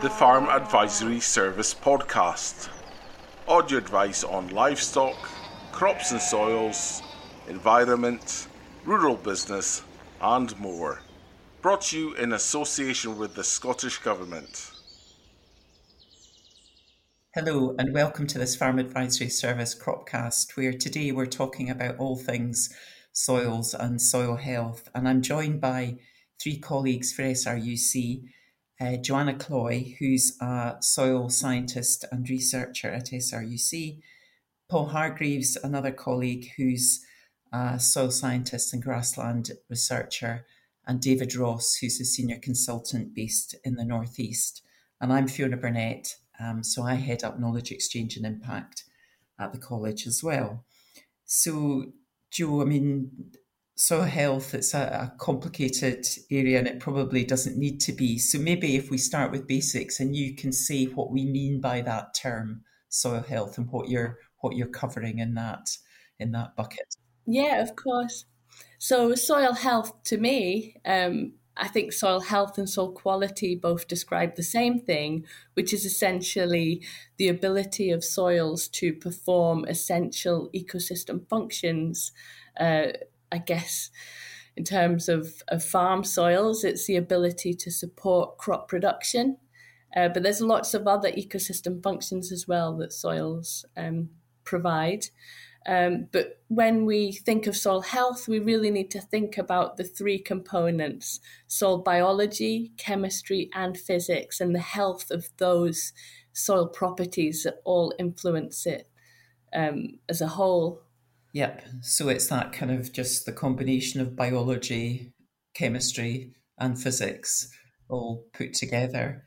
the Farm Advisory Service podcast. Audio advice on livestock, crops and soils, environment, rural business, and more. Brought to you in association with the Scottish Government. Hello, and welcome to this Farm Advisory Service Cropcast, where today we're talking about all things soils and soil health. And I'm joined by three colleagues for SRUC uh, Joanna Cloy, who's a soil scientist and researcher at SRUC, Paul Hargreaves, another colleague who's a soil scientist and grassland researcher, and David Ross, who's a senior consultant based in the Northeast. And I'm Fiona Burnett, um, so I head up knowledge exchange and impact at the college as well. So, Joe, I mean, soil health, it's a, a, complicated area and it probably doesn't need to be. So maybe if we start with basics and you can say what we mean by that term, soil health, and what you're what you're covering in that in that bucket. Yeah, of course. So soil health to me, um, I think soil health and soil quality both describe the same thing, which is essentially the ability of soils to perform essential ecosystem functions. Uh, I guess, in terms of, of farm soils, it's the ability to support crop production. Uh, but there's lots of other ecosystem functions as well that soils um, provide. Um, but when we think of soil health, we really need to think about the three components soil biology, chemistry, and physics, and the health of those soil properties that all influence it um, as a whole. Yep. So it's that kind of just the combination of biology, chemistry, and physics all put together.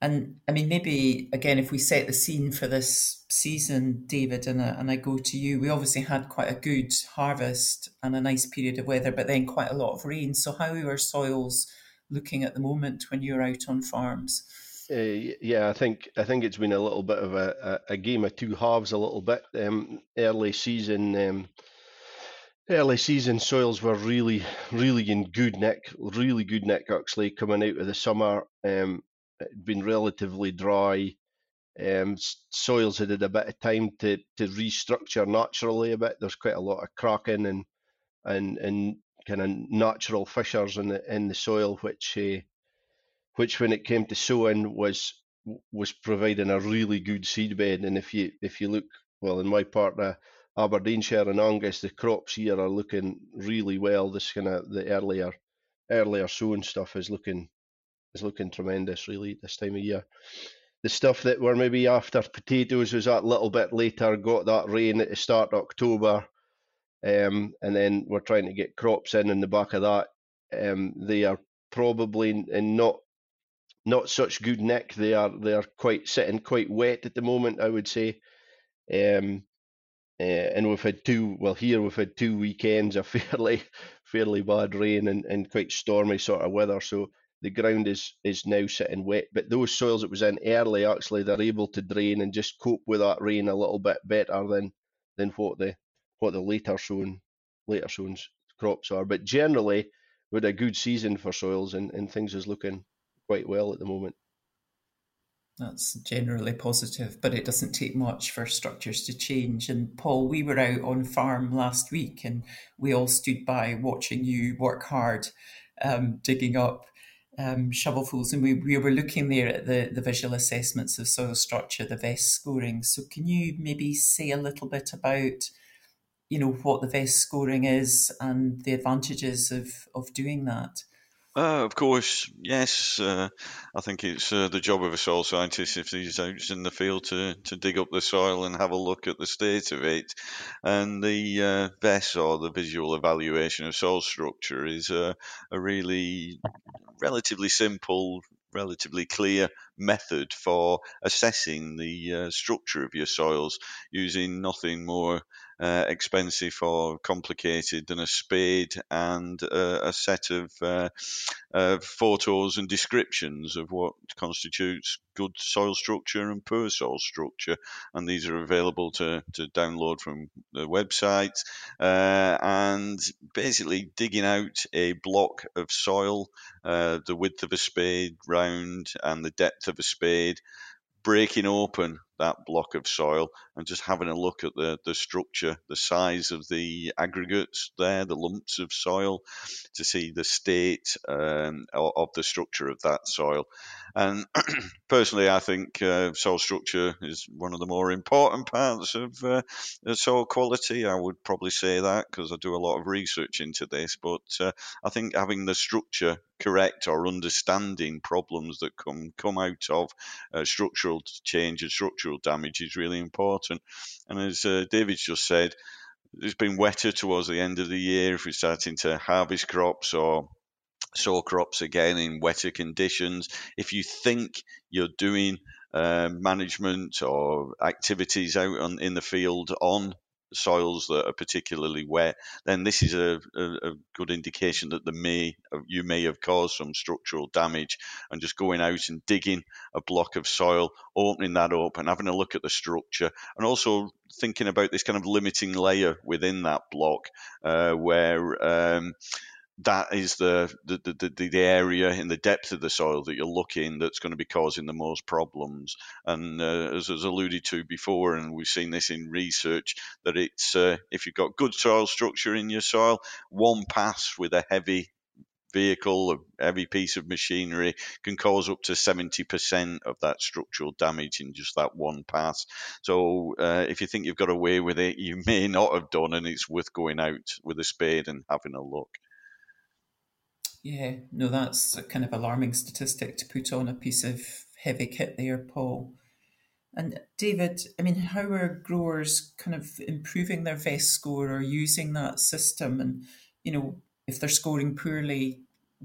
And I mean, maybe again, if we set the scene for this season, David, and I, and I go to you, we obviously had quite a good harvest and a nice period of weather, but then quite a lot of rain. So, how are soils looking at the moment when you're out on farms? Uh, yeah, I think I think it's been a little bit of a, a, a game of two halves. A little bit um, early season. Um, early season soils were really, really in good nick, really good nick actually coming out of the summer. Um, it'd been relatively dry. Um, soils had had a bit of time to, to restructure naturally a bit. There's quite a lot of cracking and and and kind of natural fissures in the in the soil, which uh, which when it came to sowing was was providing a really good seedbed. And if you if you look well in my part Aberdeenshire and Angus, the crops here are looking really well. This kind of the earlier earlier sowing stuff is looking is looking tremendous really this time of year. The stuff that were maybe after potatoes was that little bit later, got that rain at the start of October, um, and then we're trying to get crops in in the back of that. Um, they are probably in not not such good nick. They are they are quite sitting quite wet at the moment, I would say. Um, uh, and we've had two well here we've had two weekends of fairly fairly bad rain and, and quite stormy sort of weather. So the ground is is now sitting wet. But those soils that was in early actually they're able to drain and just cope with that rain a little bit better than than what the what the later sown later sown crops are. But generally, we had a good season for soils and, and things is looking quite well at the moment. That's generally positive, but it doesn't take much for structures to change. And Paul, we were out on farm last week and we all stood by watching you work hard, um, digging up um, shovelfuls. And we, we were looking there at the, the visual assessments of soil structure, the VESS scoring. So can you maybe say a little bit about, you know, what the VESS scoring is and the advantages of, of doing that? Uh, of course, yes. Uh, I think it's uh, the job of a soil scientist if he's out in the field to, to dig up the soil and have a look at the state of it. And the uh, VESS, or the visual evaluation of soil structure, is a, a really relatively simple, relatively clear method for assessing the uh, structure of your soils using nothing more uh, expensive or complicated than a spade and uh, a set of uh, uh, photos and descriptions of what constitutes good soil structure and poor soil structure. And these are available to, to download from the website. Uh, and basically, digging out a block of soil, uh, the width of a spade round and the depth of a spade, breaking open that block of soil and just having a look at the, the structure, the size of the aggregates there, the lumps of soil, to see the state um, of the structure of that soil. And personally, I think uh, soil structure is one of the more important parts of uh, soil quality. I would probably say that because I do a lot of research into this. But uh, I think having the structure correct or understanding problems that come come out of uh, structural change and structural damage is really important. And as uh, David just said, it's been wetter towards the end of the year. If we're starting to harvest crops or sow crops again in wetter conditions. If you think you're doing uh, management or activities out on, in the field on soils that are particularly wet, then this is a, a, a, good indication that the may you may have caused some structural damage. And just going out and digging a block of soil, opening that up, and having a look at the structure, and also thinking about this kind of limiting layer within that block, uh, where um, that is the the, the the area in the depth of the soil that you're looking that's going to be causing the most problems. And uh, as was alluded to before, and we've seen this in research, that it's uh, if you've got good soil structure in your soil, one pass with a heavy vehicle, a heavy piece of machinery can cause up to 70% of that structural damage in just that one pass. So uh, if you think you've got away with it, you may not have done, and it's worth going out with a spade and having a look. Yeah, no, that's a kind of alarming statistic to put on a piece of heavy kit there, Paul. And David, I mean, how are growers kind of improving their VESS score or using that system? And, you know, if they're scoring poorly,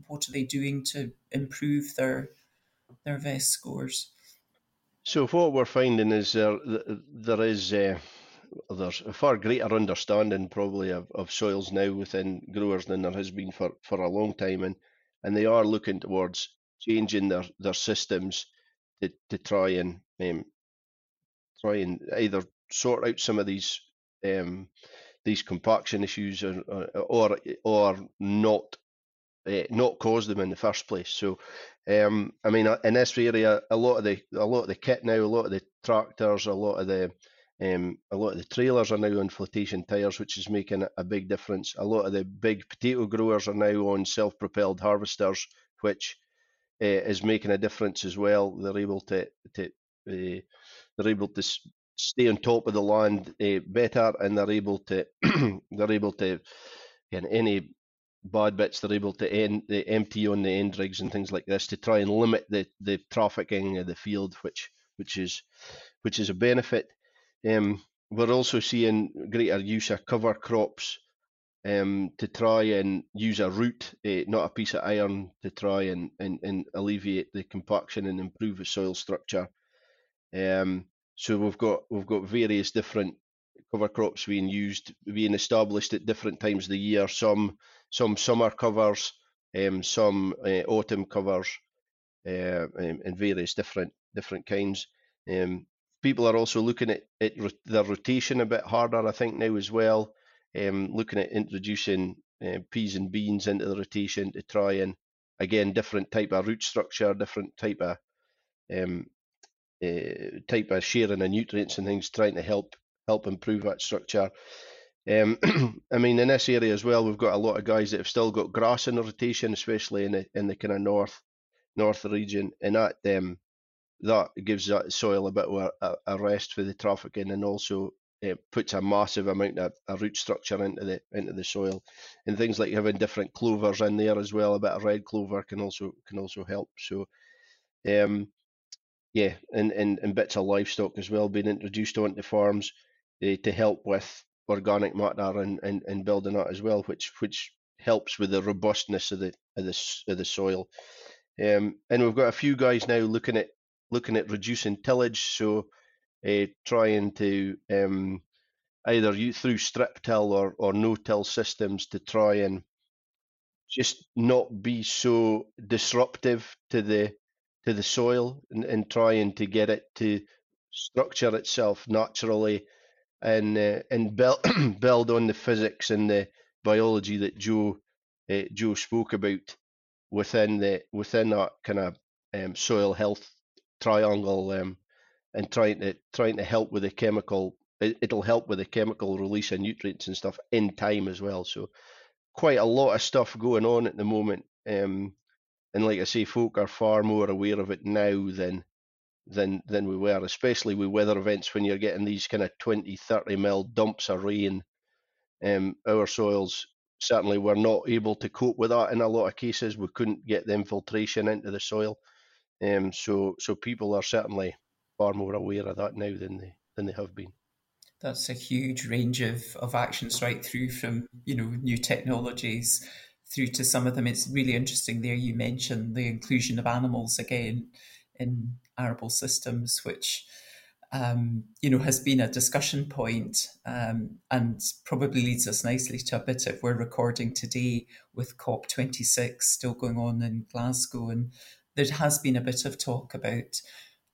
what are they doing to improve their their VESS scores? So what we're finding is there there is uh, there's a far greater understanding probably of, of soils now within growers than there has been for, for a long time and and they are looking towards changing their, their systems to, to try and um, try and either sort out some of these um, these compaction issues or or, or not uh, not cause them in the first place. So, um, I mean, in this area, a lot of the a lot of the kit now, a lot of the tractors, a lot of the um, a lot of the trailers are now on flotation tyres, which is making a big difference. A lot of the big potato growers are now on self-propelled harvesters, which uh, is making a difference as well. They're able to, to uh, they're able to stay on top of the land uh, better, and they're able to they're able to in any bad bits they're able to end, the empty on the end rigs and things like this to try and limit the, the trafficking of the field, which which is which is a benefit. Um, we're also seeing greater use of cover crops um, to try and use a root, uh, not a piece of iron, to try and, and, and alleviate the compaction and improve the soil structure. Um, so we've got we've got various different cover crops being used, being established at different times of the year. Some some summer covers, um, some uh, autumn covers, uh, and various different different kinds. Um, people are also looking at, at their rotation a bit harder, I think, now as well. Um, looking at introducing uh, peas and beans into the rotation to try and, again, different type of root structure, different type of um, uh, type of sharing of nutrients and things, trying to help help improve that structure. Um, I mean, in this area as well, we've got a lot of guys that have still got grass in the rotation, especially in the in the kind of north north region, and that um, that gives that soil a bit of a, a rest for the trafficking and also it puts a massive amount of a root structure into the into the soil. And things like having different clovers in there as well a bit of red clover can also can also help. So um yeah and and, and bits of livestock as well being introduced onto farms uh, to help with organic matter and, and and building that as well which which helps with the robustness of the of the, of the soil. Um and we've got a few guys now looking at looking at reducing tillage, so uh, trying to um, either through strip till or, or no till systems to try and just not be so disruptive to the to the soil and, and trying to get it to structure itself naturally and uh, and build build on the physics and the biology that Joe uh, Joe spoke about within the within that kind of um, soil health triangle um, and trying to trying to help with the chemical it, will help with the chemical release of nutrients and stuff in time as well. So quite a lot of stuff going on at the moment um, and like I say folk are far more aware of it now than than than we were especially with weather events when you're getting these kind of 20 30 mil dumps of rain. Um, our soils certainly were not able to cope with that in a lot of cases. We couldn't get the infiltration into the soil, um, so so people are certainly far more aware of that now than they than they have been. That's a huge range of, of actions right through from you know new technologies through to some of them. It's really interesting there. You mentioned the inclusion of animals again in arable systems, which um, you know, has been a discussion point, um, and probably leads us nicely to a bit of we're recording today with COP26 still going on in Glasgow, and there has been a bit of talk about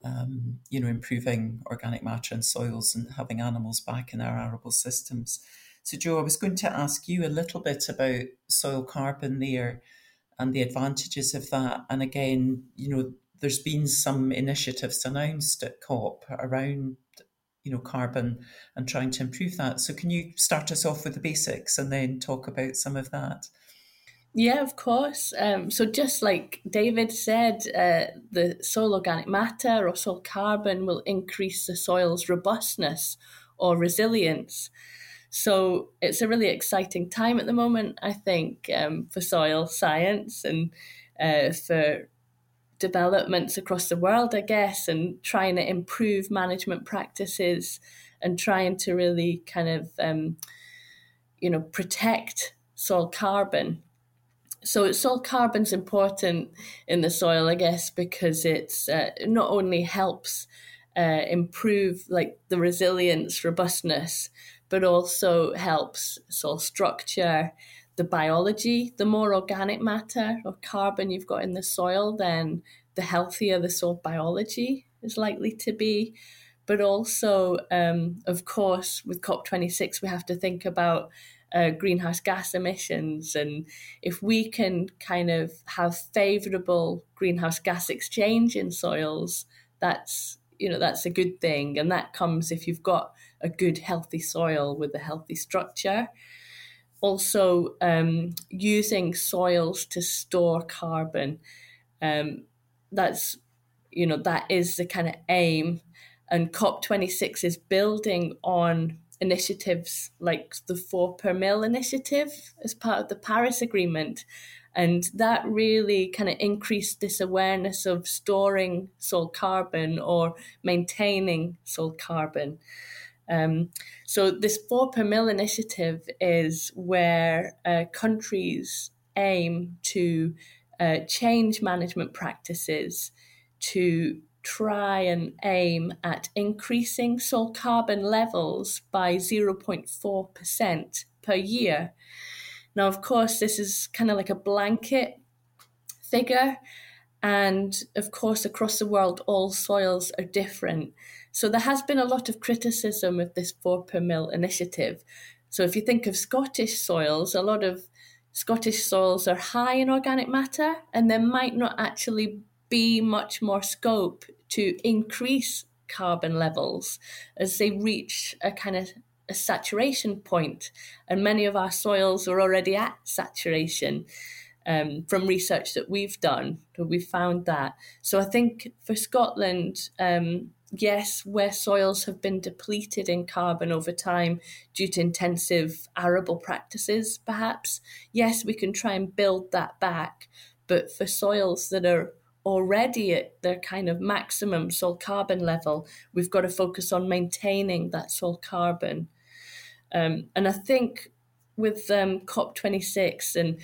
um, you know improving organic matter and soils and having animals back in our arable systems. So, Joe, I was going to ask you a little bit about soil carbon there and the advantages of that, and again, you know, there's been some initiatives announced at COP around you know carbon and trying to improve that. So can you start us off with the basics and then talk about some of that? Yeah, of course. Um, so just like David said, uh, the soil organic matter or soil carbon will increase the soil's robustness or resilience. So it's a really exciting time at the moment, I think, um, for soil science and uh, for developments across the world, I guess, and trying to improve management practices and trying to really kind of, um, you know, protect soil carbon. So soil carbon's important in the soil, I guess, because it's uh, not only helps uh, improve like the resilience, robustness, but also helps soil structure, the biology, the more organic matter or carbon you've got in the soil, then the healthier the soil biology is likely to be. But also, um, of course, with COP26, we have to think about uh, greenhouse gas emissions. And if we can kind of have favorable greenhouse gas exchange in soils, that's you know that's a good thing and that comes if you've got a good healthy soil with a healthy structure also um, using soils to store carbon. Um, that's you know that is the kind of aim, and COP26 is building on initiatives like the four per mil initiative as part of the Paris Agreement. And that really kind of increased this awareness of storing soil carbon or maintaining soil carbon. Um, so this four per mil initiative is where uh, countries aim to uh, change management practices to try and aim at increasing soil carbon levels by 0.4% per year. Now, of course, this is kind of like a blanket figure. And of course, across the world, all soils are different. So there has been a lot of criticism of this four per mil initiative. So if you think of Scottish soils, a lot of Scottish soils are high in organic matter, and there might not actually be much more scope to increase carbon levels as they reach a kind of a saturation point, and many of our soils are already at saturation. Um, from research that we've done, we found that. So I think for Scotland, um, yes, where soils have been depleted in carbon over time due to intensive arable practices, perhaps, yes, we can try and build that back. But for soils that are already at their kind of maximum soil carbon level, we've got to focus on maintaining that soil carbon. Um, and I think with um, COP26 and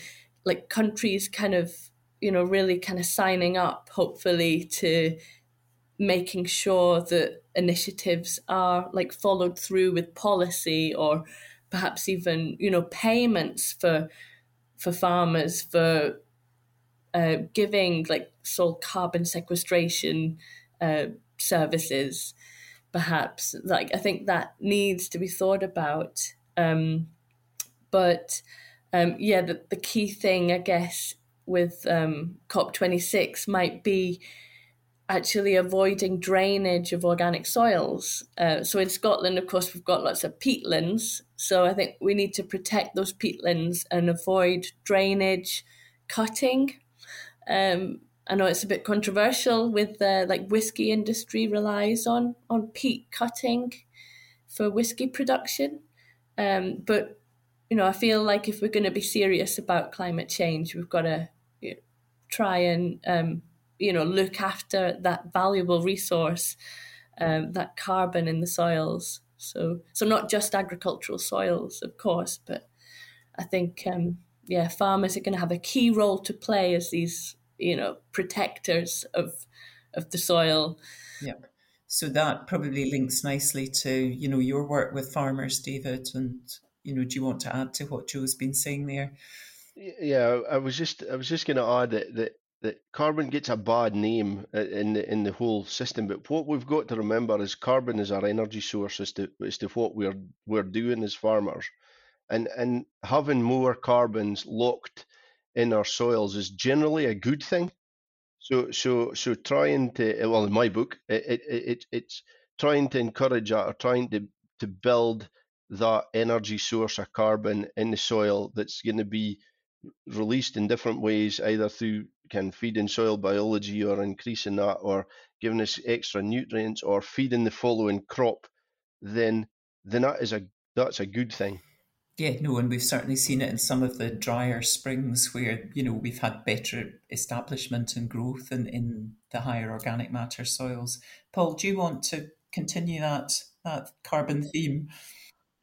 like countries kind of, you know, really kind of signing up, hopefully, to making sure that initiatives are like followed through with policy or perhaps even you know payments for for farmers for uh, giving like soil carbon sequestration uh, services perhaps like i think that needs to be thought about um, but um, yeah the, the key thing i guess with um, cop26 might be actually avoiding drainage of organic soils. Uh, so in Scotland, of course, we've got lots of peatlands. So I think we need to protect those peatlands and avoid drainage, cutting. Um, I know it's a bit controversial with the like whiskey industry relies on on peat cutting for whiskey production, um, but you know I feel like if we're going to be serious about climate change, we've got to you know, try and um, you know look after that valuable resource, um, that carbon in the soils. So so not just agricultural soils, of course, but I think um, yeah, farmers are going to have a key role to play as these you know protectors of of the soil. Yep. So that probably links nicely to you know your work with farmers, David, and you know do you want to add to what Joe's been saying there? Yeah, I was just I was just going to add that, that that carbon gets a bad name uh, in the in the whole system, but what we've got to remember is carbon is our energy source as to as to what we're we're doing as farmers, and and having more carbons locked in our soils is generally a good thing. So so so trying to well in my book it, it, it it's trying to encourage that or trying to to build that energy source of carbon in the soil that's going to be released in different ways, either through can feeding soil biology or increasing that or giving us extra nutrients or feeding the following crop, then then that is a that's a good thing. Yeah, no, and we've certainly seen it in some of the drier springs where, you know, we've had better establishment and growth in, in the higher organic matter soils. Paul, do you want to continue that that carbon theme?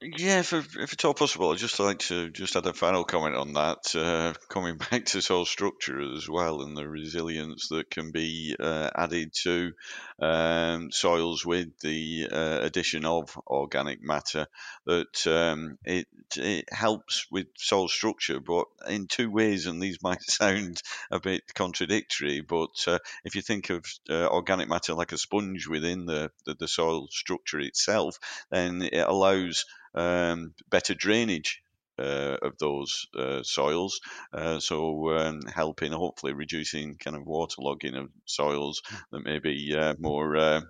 Yeah, if, if at all possible, I'd just like to just add a final comment on that, uh, coming back to soil structure as well and the resilience that can be uh, added to um, soils with the uh, addition of organic matter. That um, it it helps with soil structure, but in two ways, and these might sound a bit contradictory. But uh, if you think of uh, organic matter like a sponge within the, the the soil structure itself, then it allows um, better drainage uh, of those uh, soils. Uh, so um, helping, hopefully, reducing kind of waterlogging of soils that may be uh, more.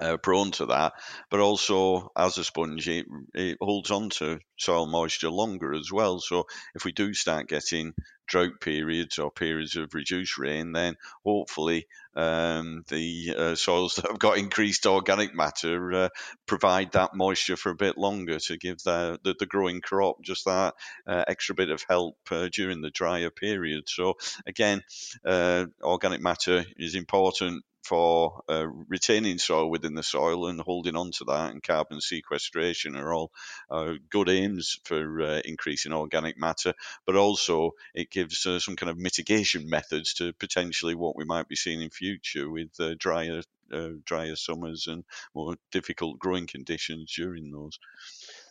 Uh, prone to that, but also as a sponge, it, it holds on to soil moisture longer as well. So if we do start getting drought periods or periods of reduced rain, then hopefully um, the uh, soils that have got increased organic matter uh, provide that moisture for a bit longer to give the, the, the growing crop just that uh, extra bit of help uh, during the drier period. So again, uh, organic matter is important for uh, retaining soil within the soil and holding on to that and carbon sequestration are all uh, good aims for uh, increasing organic matter, but also it gives uh, some kind of mitigation methods to potentially what we might be seeing in future with uh, drier uh, drier summers and more difficult growing conditions during those.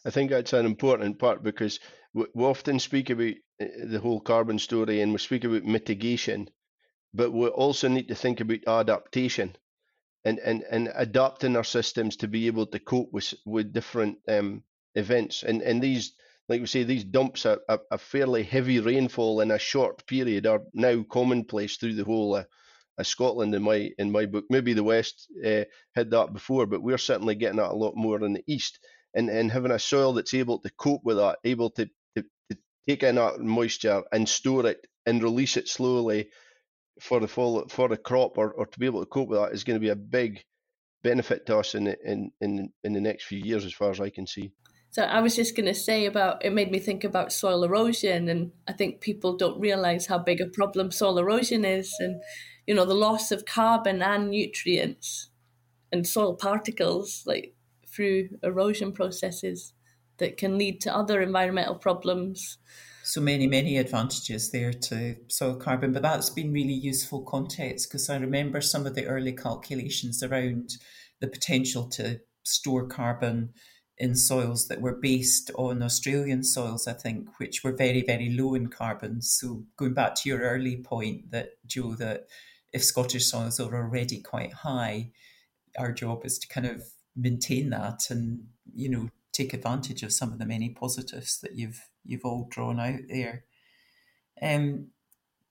I think that's an important part because we, we often speak about the whole carbon story and we speak about mitigation but we also need to think about adaptation and, and, and adapting our systems to be able to cope with with different um, events. And and these, like we say, these dumps a, a, fairly heavy rainfall in a short period are now commonplace through the whole uh, of Scotland in my in my book. Maybe the West uh, had that before, but we're certainly getting that a lot more in the East. And and having a soil that's able to cope with that, able to, to, to take in that moisture and store it and release it slowly for the fall for the crop or, or to be able to cope with that is going to be a big benefit to us in the, in in in the next few years, as far as I can see. So I was just going to say about it made me think about soil erosion, and I think people don't realize how big a problem soil erosion is, and you know the loss of carbon and nutrients and soil particles like through erosion processes that can lead to other environmental problems so many, many advantages there to soil carbon. But that's been really useful context because I remember some of the early calculations around the potential to store carbon in soils that were based on Australian soils, I think, which were very, very low in carbon. So going back to your early point that Joe, that if Scottish soils are already quite high, our job is to kind of maintain that and, you know, take advantage of some of the many positives that you've you've all drawn out there. Um,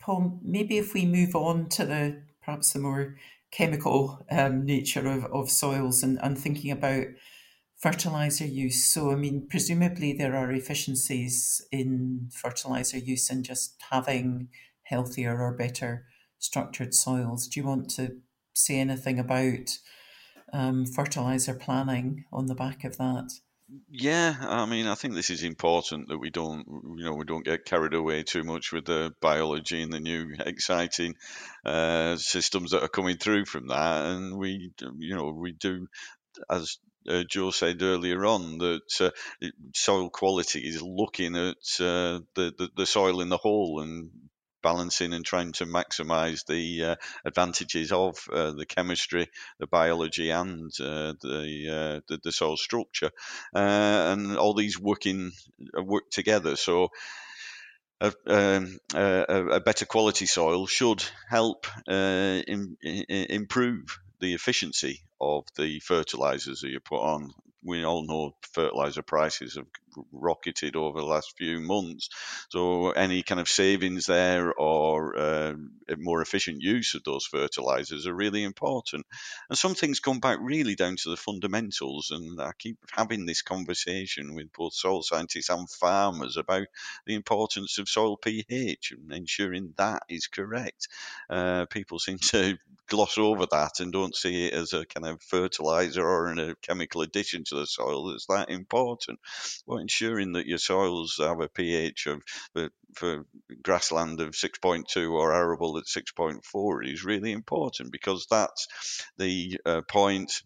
Paul, maybe if we move on to the perhaps the more chemical um, nature of, of soils and, and thinking about fertilizer use. So, I mean, presumably there are efficiencies in fertilizer use and just having healthier or better structured soils. Do you want to say anything about um, fertilizer planning on the back of that? Yeah, I mean, I think this is important that we don't, you know, we don't get carried away too much with the biology and the new exciting uh, systems that are coming through from that, and we, you know, we do, as uh, Joe said earlier on that uh, soil quality is looking at uh, the, the, the soil in the whole and balancing and trying to maximize the uh, advantages of uh, the chemistry, the biology, and uh, the, the, the soil structure, and all these working work together. So. A, um, a, a, better quality soil should help uh, in, in, improve the efficiency of the fertilizers that you put on. We all know fertilizer prices have rocketed over the last few months. So any kind of savings there or uh, more efficient use of those fertilizers are really important. And some things come back really down to the fundamentals. And I keep having this conversation with both soil scientists and farmers about the importance of soil pH and ensuring that is correct. Uh, people seem to gloss over that and don't see it as a kind of fertilizer or a chemical addition to the soil that's that important. Well, ensuring that your soils have a pH of for grassland of 6.2 or arable at 6.4 is really important because that's the uh, point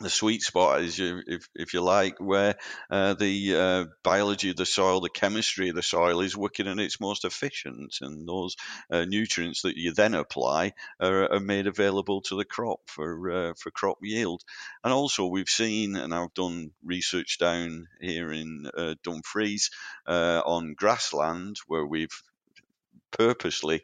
the sweet spot is, if, if you like, where uh, the uh, biology of the soil, the chemistry of the soil is working at its most efficient, and those uh, nutrients that you then apply are, are made available to the crop for uh, for crop yield. And also, we've seen, and I've done research down here in uh, Dumfries uh, on grassland where we've purposely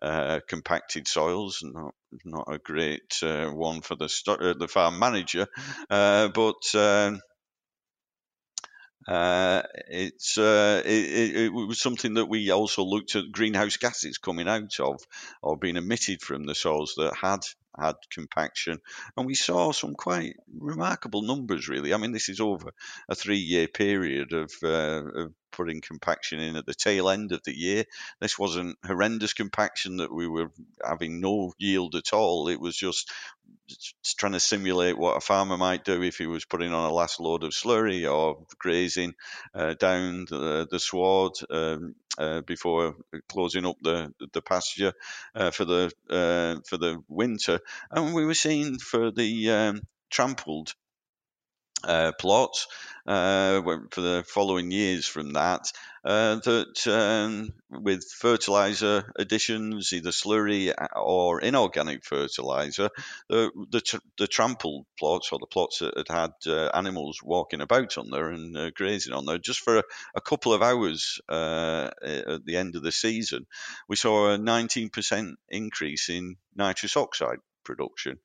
uh, compacted soils, not not a great uh, one for the uh, the farm manager, uh, but. Um, uh, it's uh, it, it, was something that we also looked at greenhouse gases coming out of or being emitted from the soils that had had compaction, and we saw some quite remarkable numbers. Really, I mean, this is over a three-year period of, uh, of putting compaction in at the tail end of the year. This wasn't horrendous compaction that we were having no yield at all. It was just trying to simulate what a farmer might do if he was putting on a last load of slurry or grazing uh, down the, the sward um, uh, before closing up the the pasture uh, for the uh, for the winter. And we were seeing for the um, trampled uh, plots uh, for the following years from that. Uh, that um, with fertilizer additions, either slurry or inorganic fertilizer, the the, the trampled plots or the plots that had had uh, animals walking about on there and uh, grazing on there, just for a, a couple of hours uh, at the end of the season, we saw a 19% increase in nitrous oxide production.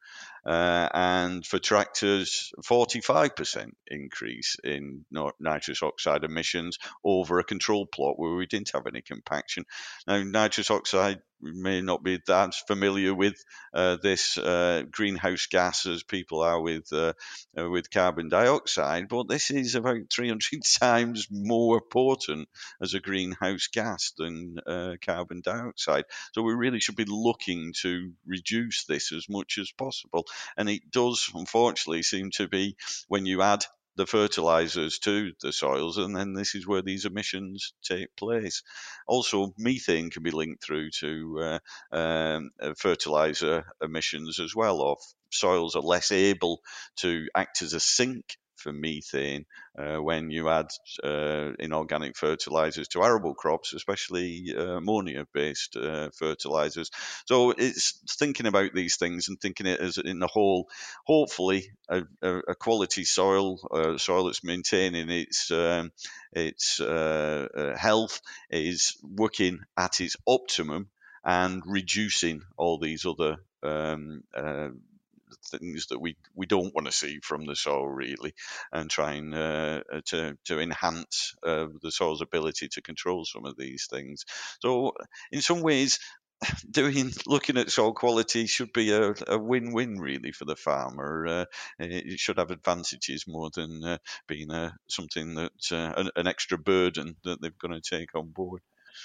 Uh, and for tractors, 45% increase in nitrous oxide emissions over a control plot where we didn't have any compaction. Now, nitrous oxide may not be that familiar with uh, this uh, greenhouse gas as people are with uh, uh with carbon dioxide, but this is about 300 times more potent as a greenhouse gas than uh, carbon dioxide. So we really should be looking to reduce this as much as possible. And it does, unfortunately, seem to be when you add the fertilizers to the soils, and then this is where these emissions take place. Also, methane can be linked through to uh, um, uh, fertilizer emissions as well. or soils are less able to act as a sink for methane uh, when you add uh, inorganic fertilizers to arable crops, especially uh, ammonia-based uh, fertilizers. So it's thinking about these things and thinking it as in the whole. Hopefully, a, a quality soil, a soil that's maintaining its um, its uh, health, is working at its optimum and reducing all these other um, uh, things that we, we don't want to see from the soil really and trying uh, uh, to, to enhance uh, the soil's ability to control some of these things. So in some ways, doing looking at soil quality should be a, a win-win really for the farmer. Uh, it should have advantages more than uh, being a, something that uh, an, an, extra burden that they're going to take on board.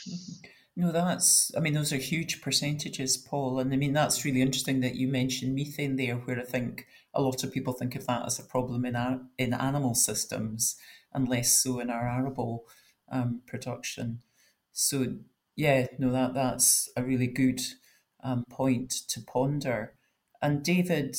Mm-hmm. No, that's, I mean, those are huge percentages, Paul. And I mean, that's really interesting that you mentioned methane there, where I think a lot of people think of that as a problem in, our, in animal systems and less so in our arable um, production. So, yeah, no, that that's a really good um, point to ponder. And David,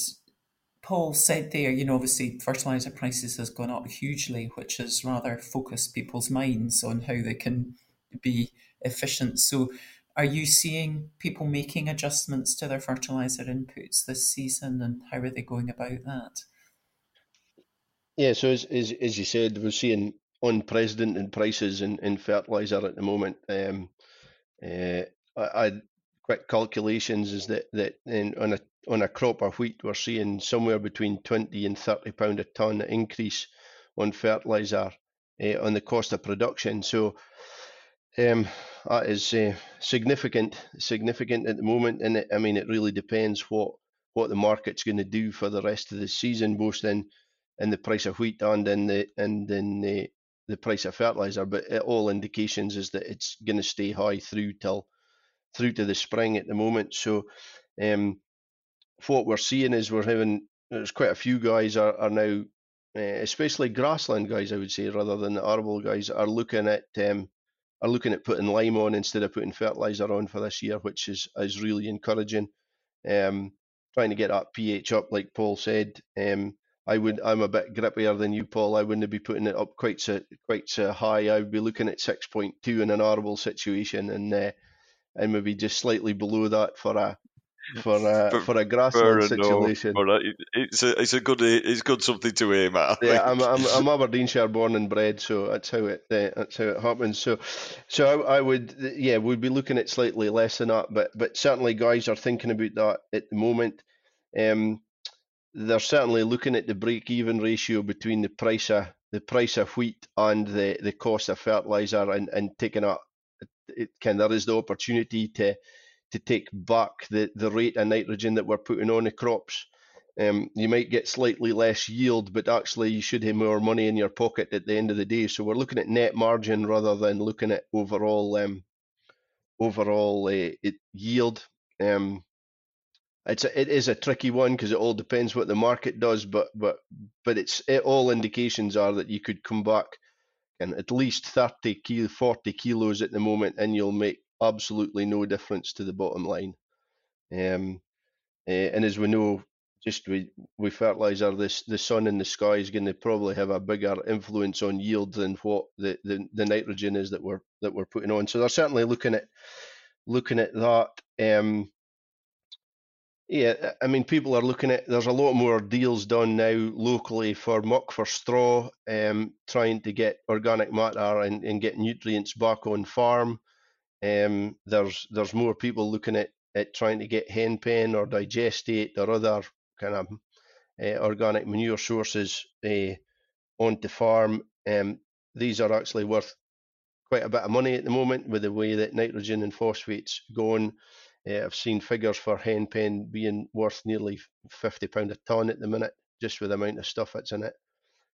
Paul said there, you know, obviously fertilizer prices has gone up hugely, which has rather focused people's minds on how they can be efficient. So, are you seeing people making adjustments to their fertilizer inputs this season, and how are they going about that? Yeah, so as, as, as you said, we're seeing unprecedented prices in, in fertilizer at the moment. Um, uh, I, I quick calculations is that that in, on a on a crop of wheat we're seeing somewhere between twenty and thirty pound a ton increase on fertilizer uh, on the cost of production. So um, that is uh, significant, significant at the moment, and it, I mean it really depends what what the market's going to do for the rest of the season, both in in the price of wheat and in the and in the the price of fertilizer. But all indications is that it's going to stay high through till through to the spring at the moment. So, um, what we're seeing is we're having there's quite a few guys are, are now, uh, especially grassland guys, I would say, rather than the arable guys, are looking at um, are looking at putting lime on instead of putting fertilizer on for this year, which is is really encouraging. Um, trying to get that pH up, like Paul said. Um, I would I'm a bit grippier than you, Paul. I wouldn't be putting it up quite so quite so high. I would be looking at 6.2 in an arable situation, and uh, and maybe just slightly below that for a for a for, for a grassland situation. No, it's a it's a good it's good something to aim at. yeah, I'm, I'm I'm Aberdeenshire born and bred, so that's how it uh, that's how it happens. So so I, I, would yeah we'd be looking at slightly less than that, but but certainly guys are thinking about that at the moment. Um, they're certainly looking at the break even ratio between the price of the price of wheat and the the cost of fertilizer and and taking a it can there is the opportunity to to take back the, the rate of nitrogen that we're putting on the crops. Um, you might get slightly less yield, but actually you should have more money in your pocket at the end of the day. So we're looking at net margin rather than looking at overall um, overall uh, it, yield. Um, it's a, it is a tricky one because it all depends what the market does, but but but it's it, all indications are that you could come back and at least 30 kilo, 40 kilos at the moment, and you'll make absolutely no difference to the bottom line. Um, uh, and as we know, just with, with fertilizer, this the sun in the sky is going to probably have a bigger influence on yield than what the, the, the nitrogen is that we're that we're putting on. So they're certainly looking at looking at that. Um, yeah, I mean, people are looking at. There's a lot more deals done now locally for muck for straw, um, trying to get organic matter and, and get nutrients back on farm. Um, there's there's more people looking at, at trying to get hen pen or digestate or other kind of uh, organic manure sources uh, onto farm. Um, these are actually worth quite a bit of money at the moment with the way that nitrogen and phosphates going. Uh, I've seen figures for hen pen being worth nearly fifty pound a ton at the minute, just with the amount of stuff that's in it.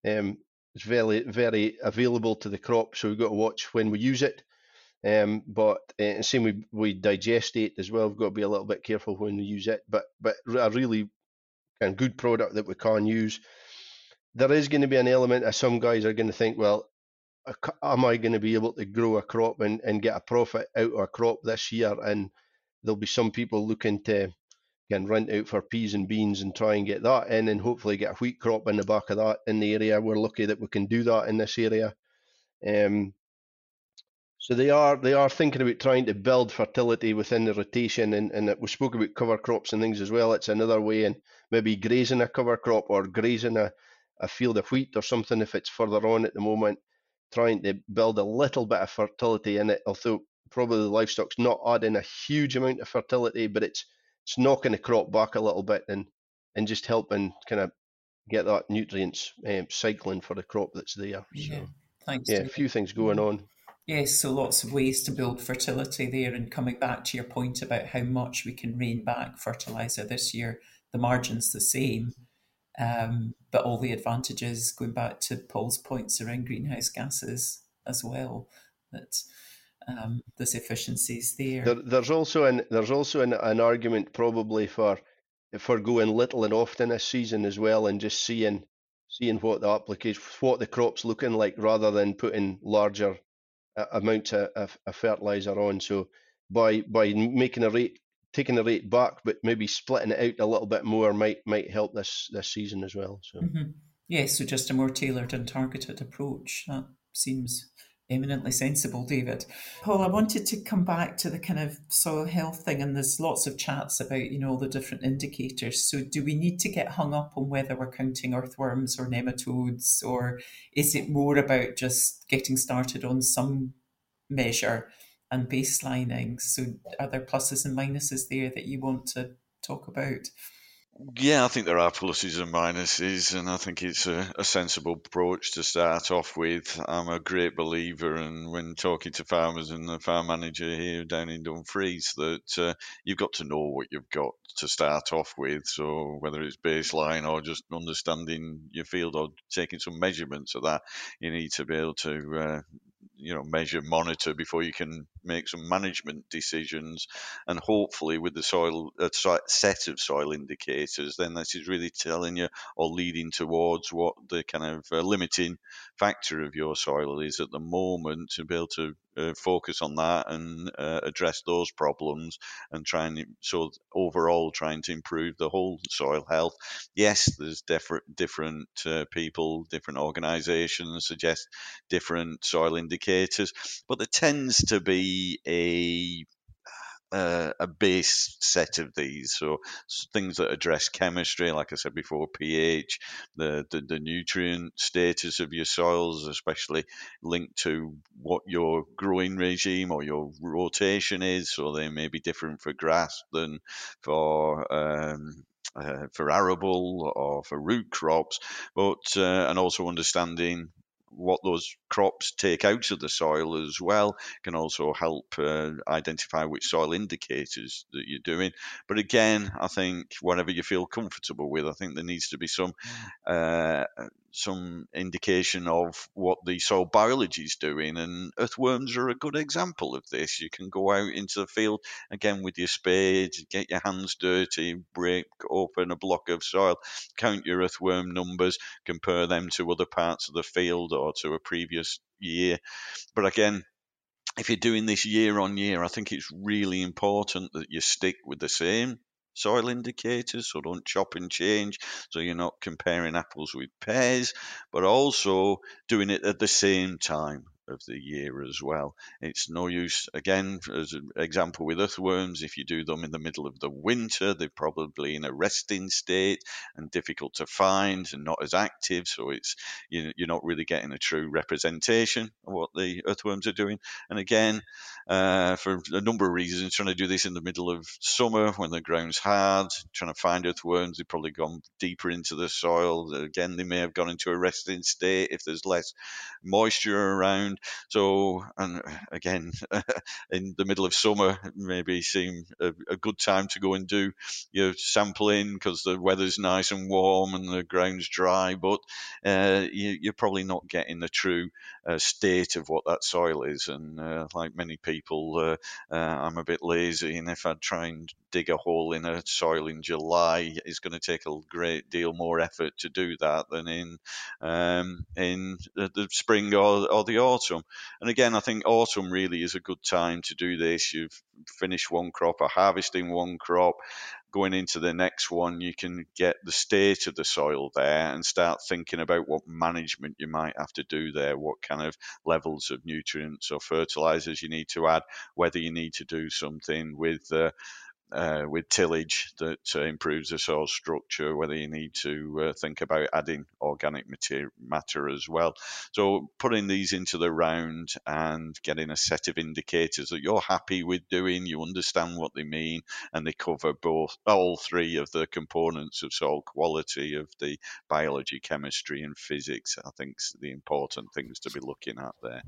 Um, it's very very available to the crop, so we've got to watch when we use it. Um, but uh, same we we digest it as well. We've got to be a little bit careful when we use it. But but a really good product that we can use. There is going to be an element of some guys are going to think, well, am I going to be able to grow a crop and, and get a profit out of a crop this year? And there'll be some people looking to can rent out for peas and beans and try and get that in and hopefully get a wheat crop in the back of that in the area. We're lucky that we can do that in this area. Um, so they are they are thinking about trying to build fertility within the rotation, and, and we spoke about cover crops and things as well. It's another way, and maybe grazing a cover crop or grazing a, a field of wheat or something if it's further on at the moment, trying to build a little bit of fertility in it. Although probably the livestock's not adding a huge amount of fertility, but it's it's knocking the crop back a little bit and and just helping kind of get that nutrients um, cycling for the crop that's there. Yeah, so, thanks. Yeah, a few things going on. Yes, so lots of ways to build fertility there. And coming back to your point about how much we can rein back fertilizer this year, the margin's the same. Um, but all the advantages, going back to Paul's points around greenhouse gases as well, that um, there's efficiencies there. there. There's also an there's also an, an argument probably for for going little and often this season as well, and just seeing seeing what the application what the crop's looking like rather than putting larger amounts of, of, fertilizer on. So by by making a rate taking the rate back, but maybe splitting it out a little bit more might might help this this season as well. So mm-hmm. yes, so just a more tailored and targeted approach that seems eminently sensible, David. Paul, I wanted to come back to the kind of soil health thing, and there's lots of chats about, you know, the different indicators. So, do we need to get hung up on whether we're counting earthworms or nematodes, or is it more about just getting started on some measure and baselining? So, are there pluses and minuses there that you want to talk about? Yeah, I think there are pluses and minuses, and I think it's a, a, sensible approach to start off with. I'm a great believer, and when talking to farmers and the farm manager here down in Dumfries, that uh, you've got to know what you've got to start off with. So whether it's baseline or just understanding your field or taking some measurements of that, you need to be able to uh, you know measure monitor before you can make some management decisions. And hopefully with the soil a set of soil indicators then this is really telling you or leading towards what the kind of uh, limiting factor of your soil is at the moment to be able to uh, focus on that and uh, address those problems and try and so overall trying to improve the whole soil health. Yes, there's different different uh, people, different organisations suggest different soil indicators, but there tends to be a uh, a base set of these. So things that address chemistry, like I said before, pH, the, the, the nutrient status of your soils, especially linked to what your growing regime or your rotation is. So they may be different for grass than for um, uh, for arable or for root crops, but uh, and also understanding what those crops take out of the soil as well can also help uh, identify which soil indicators that you're doing. But again, I think whatever you feel comfortable with, I think there needs to be some uh, some indication of what the soil biology is doing. And earthworms are a good example of this. You can go out into the field again with your spade, get your hands dirty, break open a block of soil, count your earthworm numbers, compare them to other parts of the field or to a previous year. But again, if you're doing this year on year, I think it's really important that you stick with the same soil indicators, so don't chop and change. So you're not comparing apples with pears, but also doing it at the same time of the year as well. It's no use, again, as an example with earthworms, if you do them in the middle of the winter, they're probably in a resting state and difficult to find and not as active. So it's you're not really getting a true representation of what the earthworms are doing. And again, uh, for a number of reasons, trying to do this in the middle of summer when the ground's hard, trying to find earthworms, they've probably gone deeper into the soil. Again, they may have gone into a resting state if there's less moisture around. So, and again, in the middle of summer, maybe seem a, a good time to go and do your sampling because the weather's nice and warm and the ground's dry, but uh, you, are probably not getting the true uh, state of what that soil is. And uh, like many people, uh, uh, I'm a bit lazy, and if I try and dig a hole in a soil in July, it's going to take a great deal more effort to do that than in um, in the, the spring or, or the autumn. And again, I think autumn really is a good time to do this. You've finished one crop or harvesting one crop. going into the next one, you can get the state of the soil there and start thinking about what management you might have to do there, what kind of levels of nutrients or fertilizers you need to add, whether you need to do something with uh, uh, with tillage that uh, improves the soil structure, whether you need to uh, think about adding organic mater- matter as well. So, putting these into the round and getting a set of indicators that you're happy with doing, you understand what they mean, and they cover both all three of the components of soil quality of the biology, chemistry, and physics. I think the important things to be looking at there.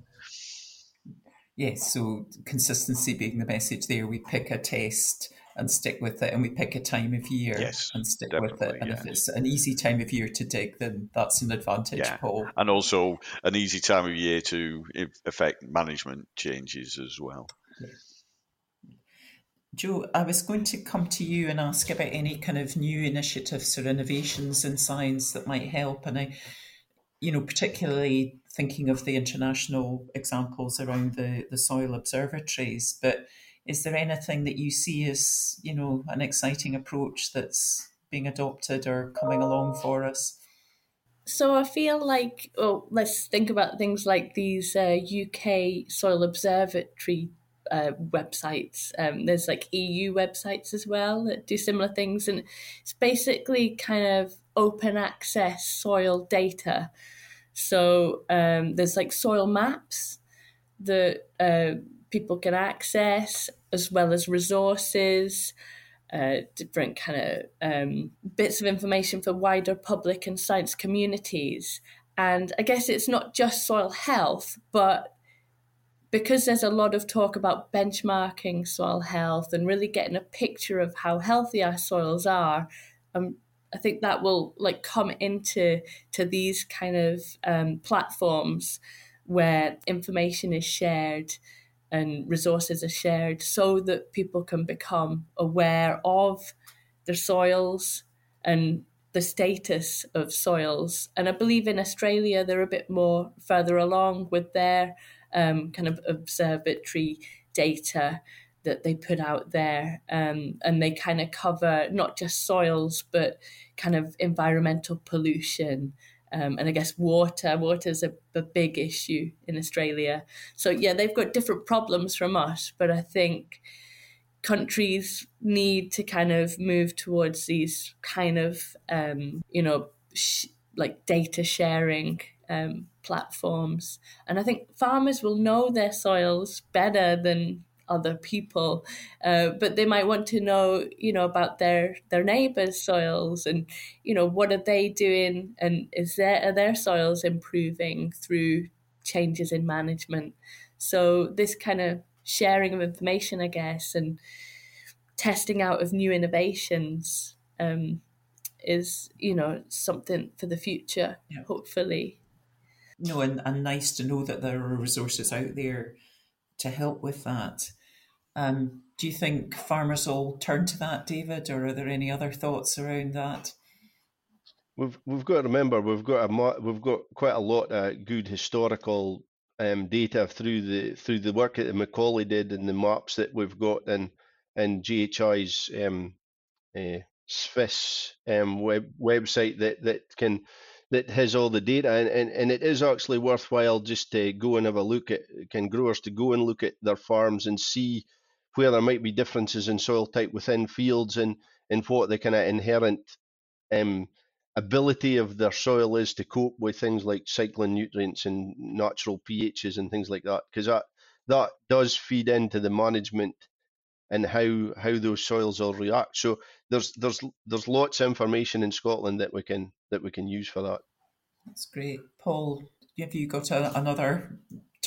Yes, so consistency being the message there. We pick a test and stick with it, and we pick a time of year yes, and stick with it. And yeah. if it's an easy time of year to dig, then that's an advantage, yeah. Paul. And also an easy time of year to affect management changes as well. Yeah. Joe, I was going to come to you and ask about any kind of new initiatives or innovations in science that might help. And I, you know, particularly thinking of the international examples around the, the soil observatories, but is there anything that you see as you know an exciting approach that's being adopted or coming along for us? So i feel like oh let's think about things like these uh, uk soil observatory uh, websites. Um, there's like eu websites as well that do similar things and it's basically kind of open access soil data so um, there's like soil maps that uh, people can access, as well as resources, uh, different kind of um, bits of information for wider public and science communities. And I guess it's not just soil health, but because there's a lot of talk about benchmarking soil health and really getting a picture of how healthy our soils are, um, I think that will like come into to these kind of um, platforms where information is shared and resources are shared so that people can become aware of their soils and the status of soils. And I believe in Australia they're a bit more further along with their um, kind of observatory data that they put out there. Um, and they kind of cover not just soils, but kind of environmental pollution um, and I guess water, water is a, a big issue in Australia. So yeah, they've got different problems from us, but I think countries need to kind of move towards these kind of um, you know sh- like data sharing um, platforms, and I think farmers will know their soils better than other people, uh, but they might want to know, you know, about their their neighbors' soils and, you know, what are they doing and is their are their soils improving through changes in management. So this kind of sharing of information, I guess, and testing out of new innovations um, is, you know, something for the future, yeah. hopefully. No, and, and nice to know that there are resources out there to help with that. Um, do you think farmers will turn to that, David, or are there any other thoughts around that? We've we've got to remember we've got a we've got quite a lot of good historical um, data through the through the work that Macaulay did and the maps that we've got in in JHI's um, uh, SFIS um, web website that that can that has all the data and, and, and it is actually worthwhile just to go and have a look at can growers to go and look at their farms and see where there might be differences in soil type within fields and and what the kind of inherent um, ability of their soil is to cope with things like cycling nutrients and natural pHs and things like that because that that does feed into the management and how how those soils will react. So there's there's there's lots of information in Scotland that we can that we can use for that. That's great, Paul. Have you got a, another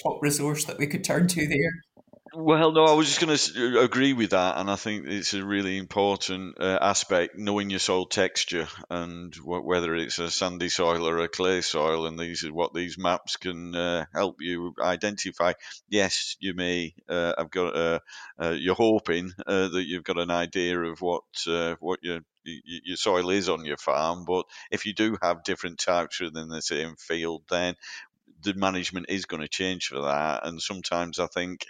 top resource that we could turn to there? Well, no, I was just going to agree with that, and I think it's a really important uh, aspect knowing your soil texture and whether it's a sandy soil or a clay soil, and these are what these maps can uh, help you identify. Yes, you may uh, have got uh, uh, you're hoping uh, that you've got an idea of what what your your soil is on your farm, but if you do have different types within the same field, then the management is going to change for that. And sometimes I think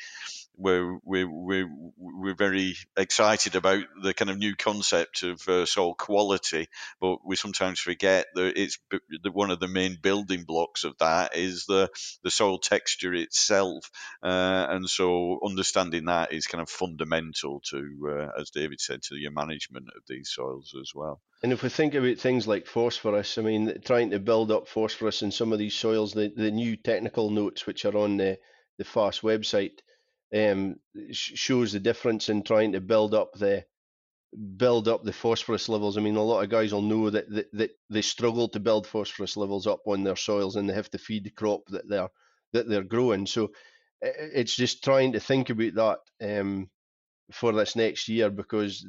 we're we're we're we're very excited about the kind of new concept of uh, soil quality, but we sometimes forget that it's one of the main building blocks of that is the the soil texture itself, uh, and so understanding that is kind of fundamental to, uh, as David said, to your management of these soils as well. And if we think about things like phosphorus, I mean, trying to build up phosphorus in some of these soils, the, the new technical notes which are on the the FAS website um, shows the difference in trying to build up the build up the phosphorus levels. I mean, a lot of guys will know that, that, that they struggle to build phosphorus levels up on their soils, and they have to feed the crop that they're that they're growing. So it's just trying to think about that um, for this next year because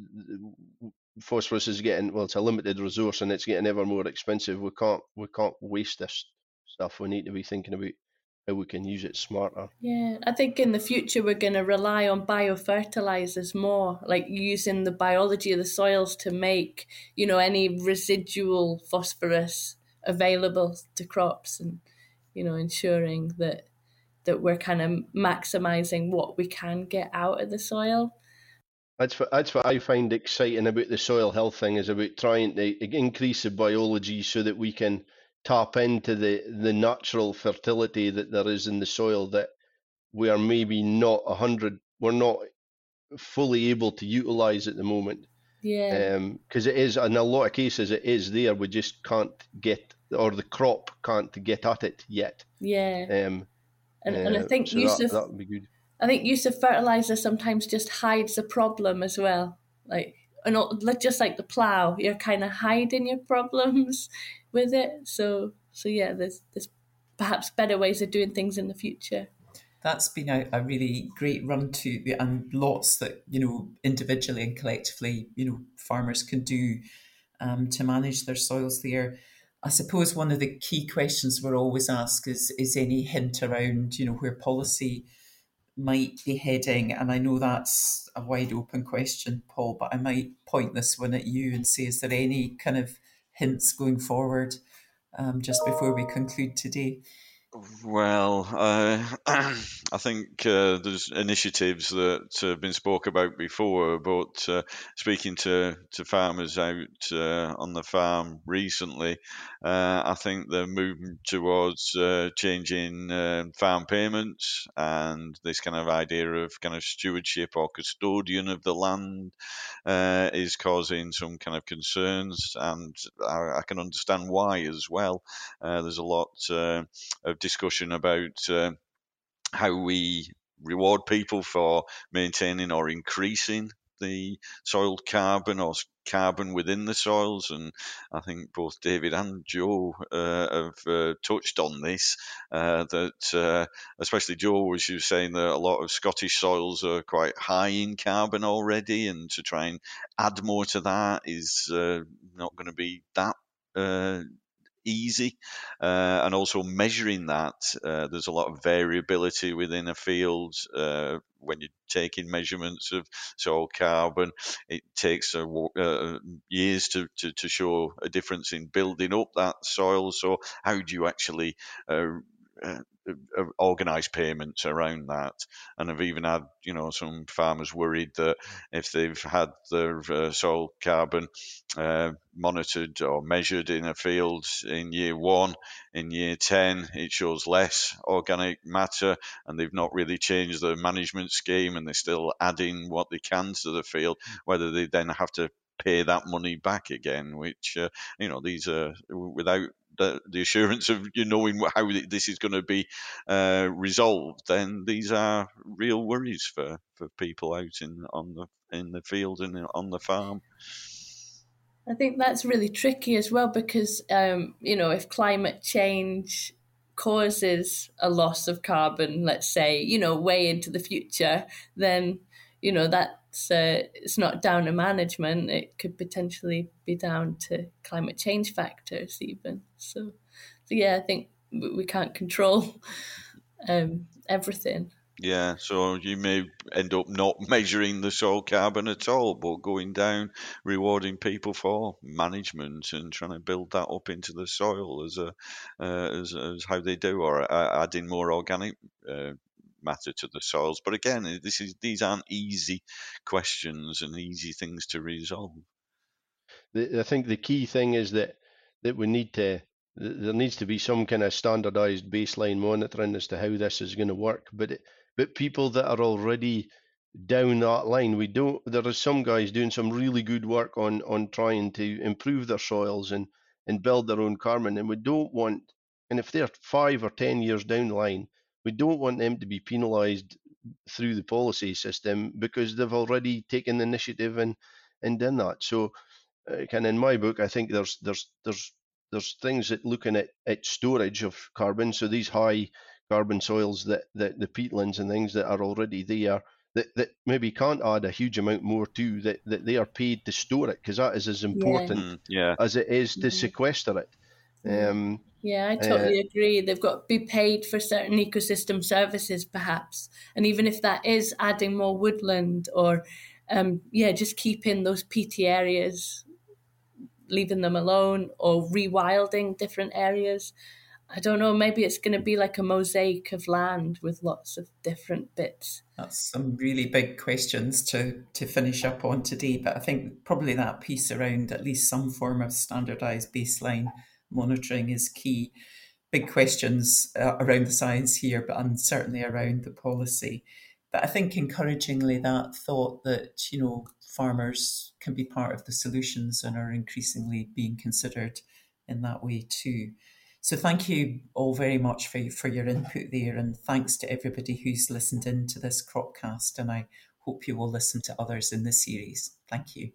phosphorus is getting well, it's a limited resource and it's getting ever more expensive. We can't we can't waste this stuff. We need to be thinking about how we can use it smarter. Yeah, I think in the future we're going to rely on biofertilizers more, like using the biology of the soils to make, you know, any residual phosphorus available to crops and, you know, ensuring that that we're kind of maximizing what we can get out of the soil. That's what that's what I find exciting about the soil health thing is about trying to increase the biology so that we can tap into the the natural fertility that there is in the soil that we are maybe not a hundred we're not fully able to utilize at the moment. Yeah. Because um, it is in a lot of cases it is there we just can't get or the crop can't get at it yet. Yeah. Um and, uh, and i uh, think so use that, of that would be good. I think use of fertilizer sometimes just hides the problem as well. Like and just like the plow you're kind of hiding your problems with it. So so yeah, there's there's perhaps better ways of doing things in the future. That's been a, a really great run to the, and lots that, you know, individually and collectively, you know, farmers can do um, to manage their soils there. I suppose one of the key questions we're always asked is is any hint around, you know, where policy might be heading? And I know that's a wide open question, Paul, but I might point this one at you and say, is there any kind of hints going forward um, just before we conclude today? Well, uh, I think uh, there's initiatives that have been spoke about before, but uh, speaking to, to farmers out uh, on the farm recently, uh, I think they're moving towards uh, changing farm payments and this kind of idea of kind of stewardship or custodian of the land is causing some kind of concerns, and I, I can understand why as well. there's a lot of discussion about uh, how we reward people for maintaining or increasing the soil carbon or carbon within the soils. And I think both David and Joe uh, have uh, touched on this. Uh, that uh, especially Joe was saying that a lot of Scottish soils are quite high in carbon already, and to try and add more to that is uh, not going to be that uh, easy. Uh, and also measuring that, uh, there's a lot of variability within a field uh, when you're taking measurements of soil carbon. It takes uh, years to, to, to, show a difference in building up that soil. So, how do you actually uh, uh, organised payments around that. And I've even had, you know, some farmers worried that if they've had their uh, soil carbon uh, monitored or measured in a field in year one, in year 10, it shows less organic matter and they've not really changed the management scheme and they're still adding what they can to the field, whether they then have to pay that money back again, which, uh, you know, these are without the, the assurance of you knowing how this is going to be uh, resolved, then these are real worries for, for people out in on the in the field and on the farm. I think that's really tricky as well because um, you know if climate change causes a loss of carbon, let's say you know way into the future, then you know that's uh, it's not down to management. It could potentially be down to climate change factors, even. So, so yeah, I think we can't control um, everything. Yeah, so you may end up not measuring the soil carbon at all, but going down, rewarding people for management and trying to build that up into the soil as a uh, as, as how they do, or uh, adding more organic uh, matter to the soils. But again, this is these aren't easy questions and easy things to resolve. I think the key thing is that that we need to there needs to be some kind of standardized baseline monitoring as to how this is going to work. But but people that are already down that line, we don't. There are some guys doing some really good work on on trying to improve their soils and and build their own carbon, and we don't want. And if they're five or ten years down the line, we don't want them to be penalised through the policy system because they've already taken the initiative and and done that. So, uh, kind of in my book, I think there's there's there's there's things that looking at, at storage of carbon. So these high carbon soils that, that the peatlands and things that are already there that, that maybe can't add a huge amount more to that, that they are paid to store it because that is as important yeah. Mm, yeah. as it is to sequester it. Um, yeah, I totally uh, agree. They've got to be paid for certain ecosystem services, perhaps, and even if that is adding more woodland or, um, yeah, just keeping those peaty areas leaving them alone or rewilding different areas. I don't know, maybe it's going to be like a mosaic of land with lots of different bits. That's some really big questions to, to finish up on today, but I think probably that piece around at least some form of standardised baseline monitoring is key. Big questions uh, around the science here, but and certainly around the policy. But I think encouragingly that thought that, you know, farmers can be part of the solutions and are increasingly being considered in that way too. So thank you all very much for, for your input there and thanks to everybody who's listened in to this Cropcast and I hope you will listen to others in the series. Thank you.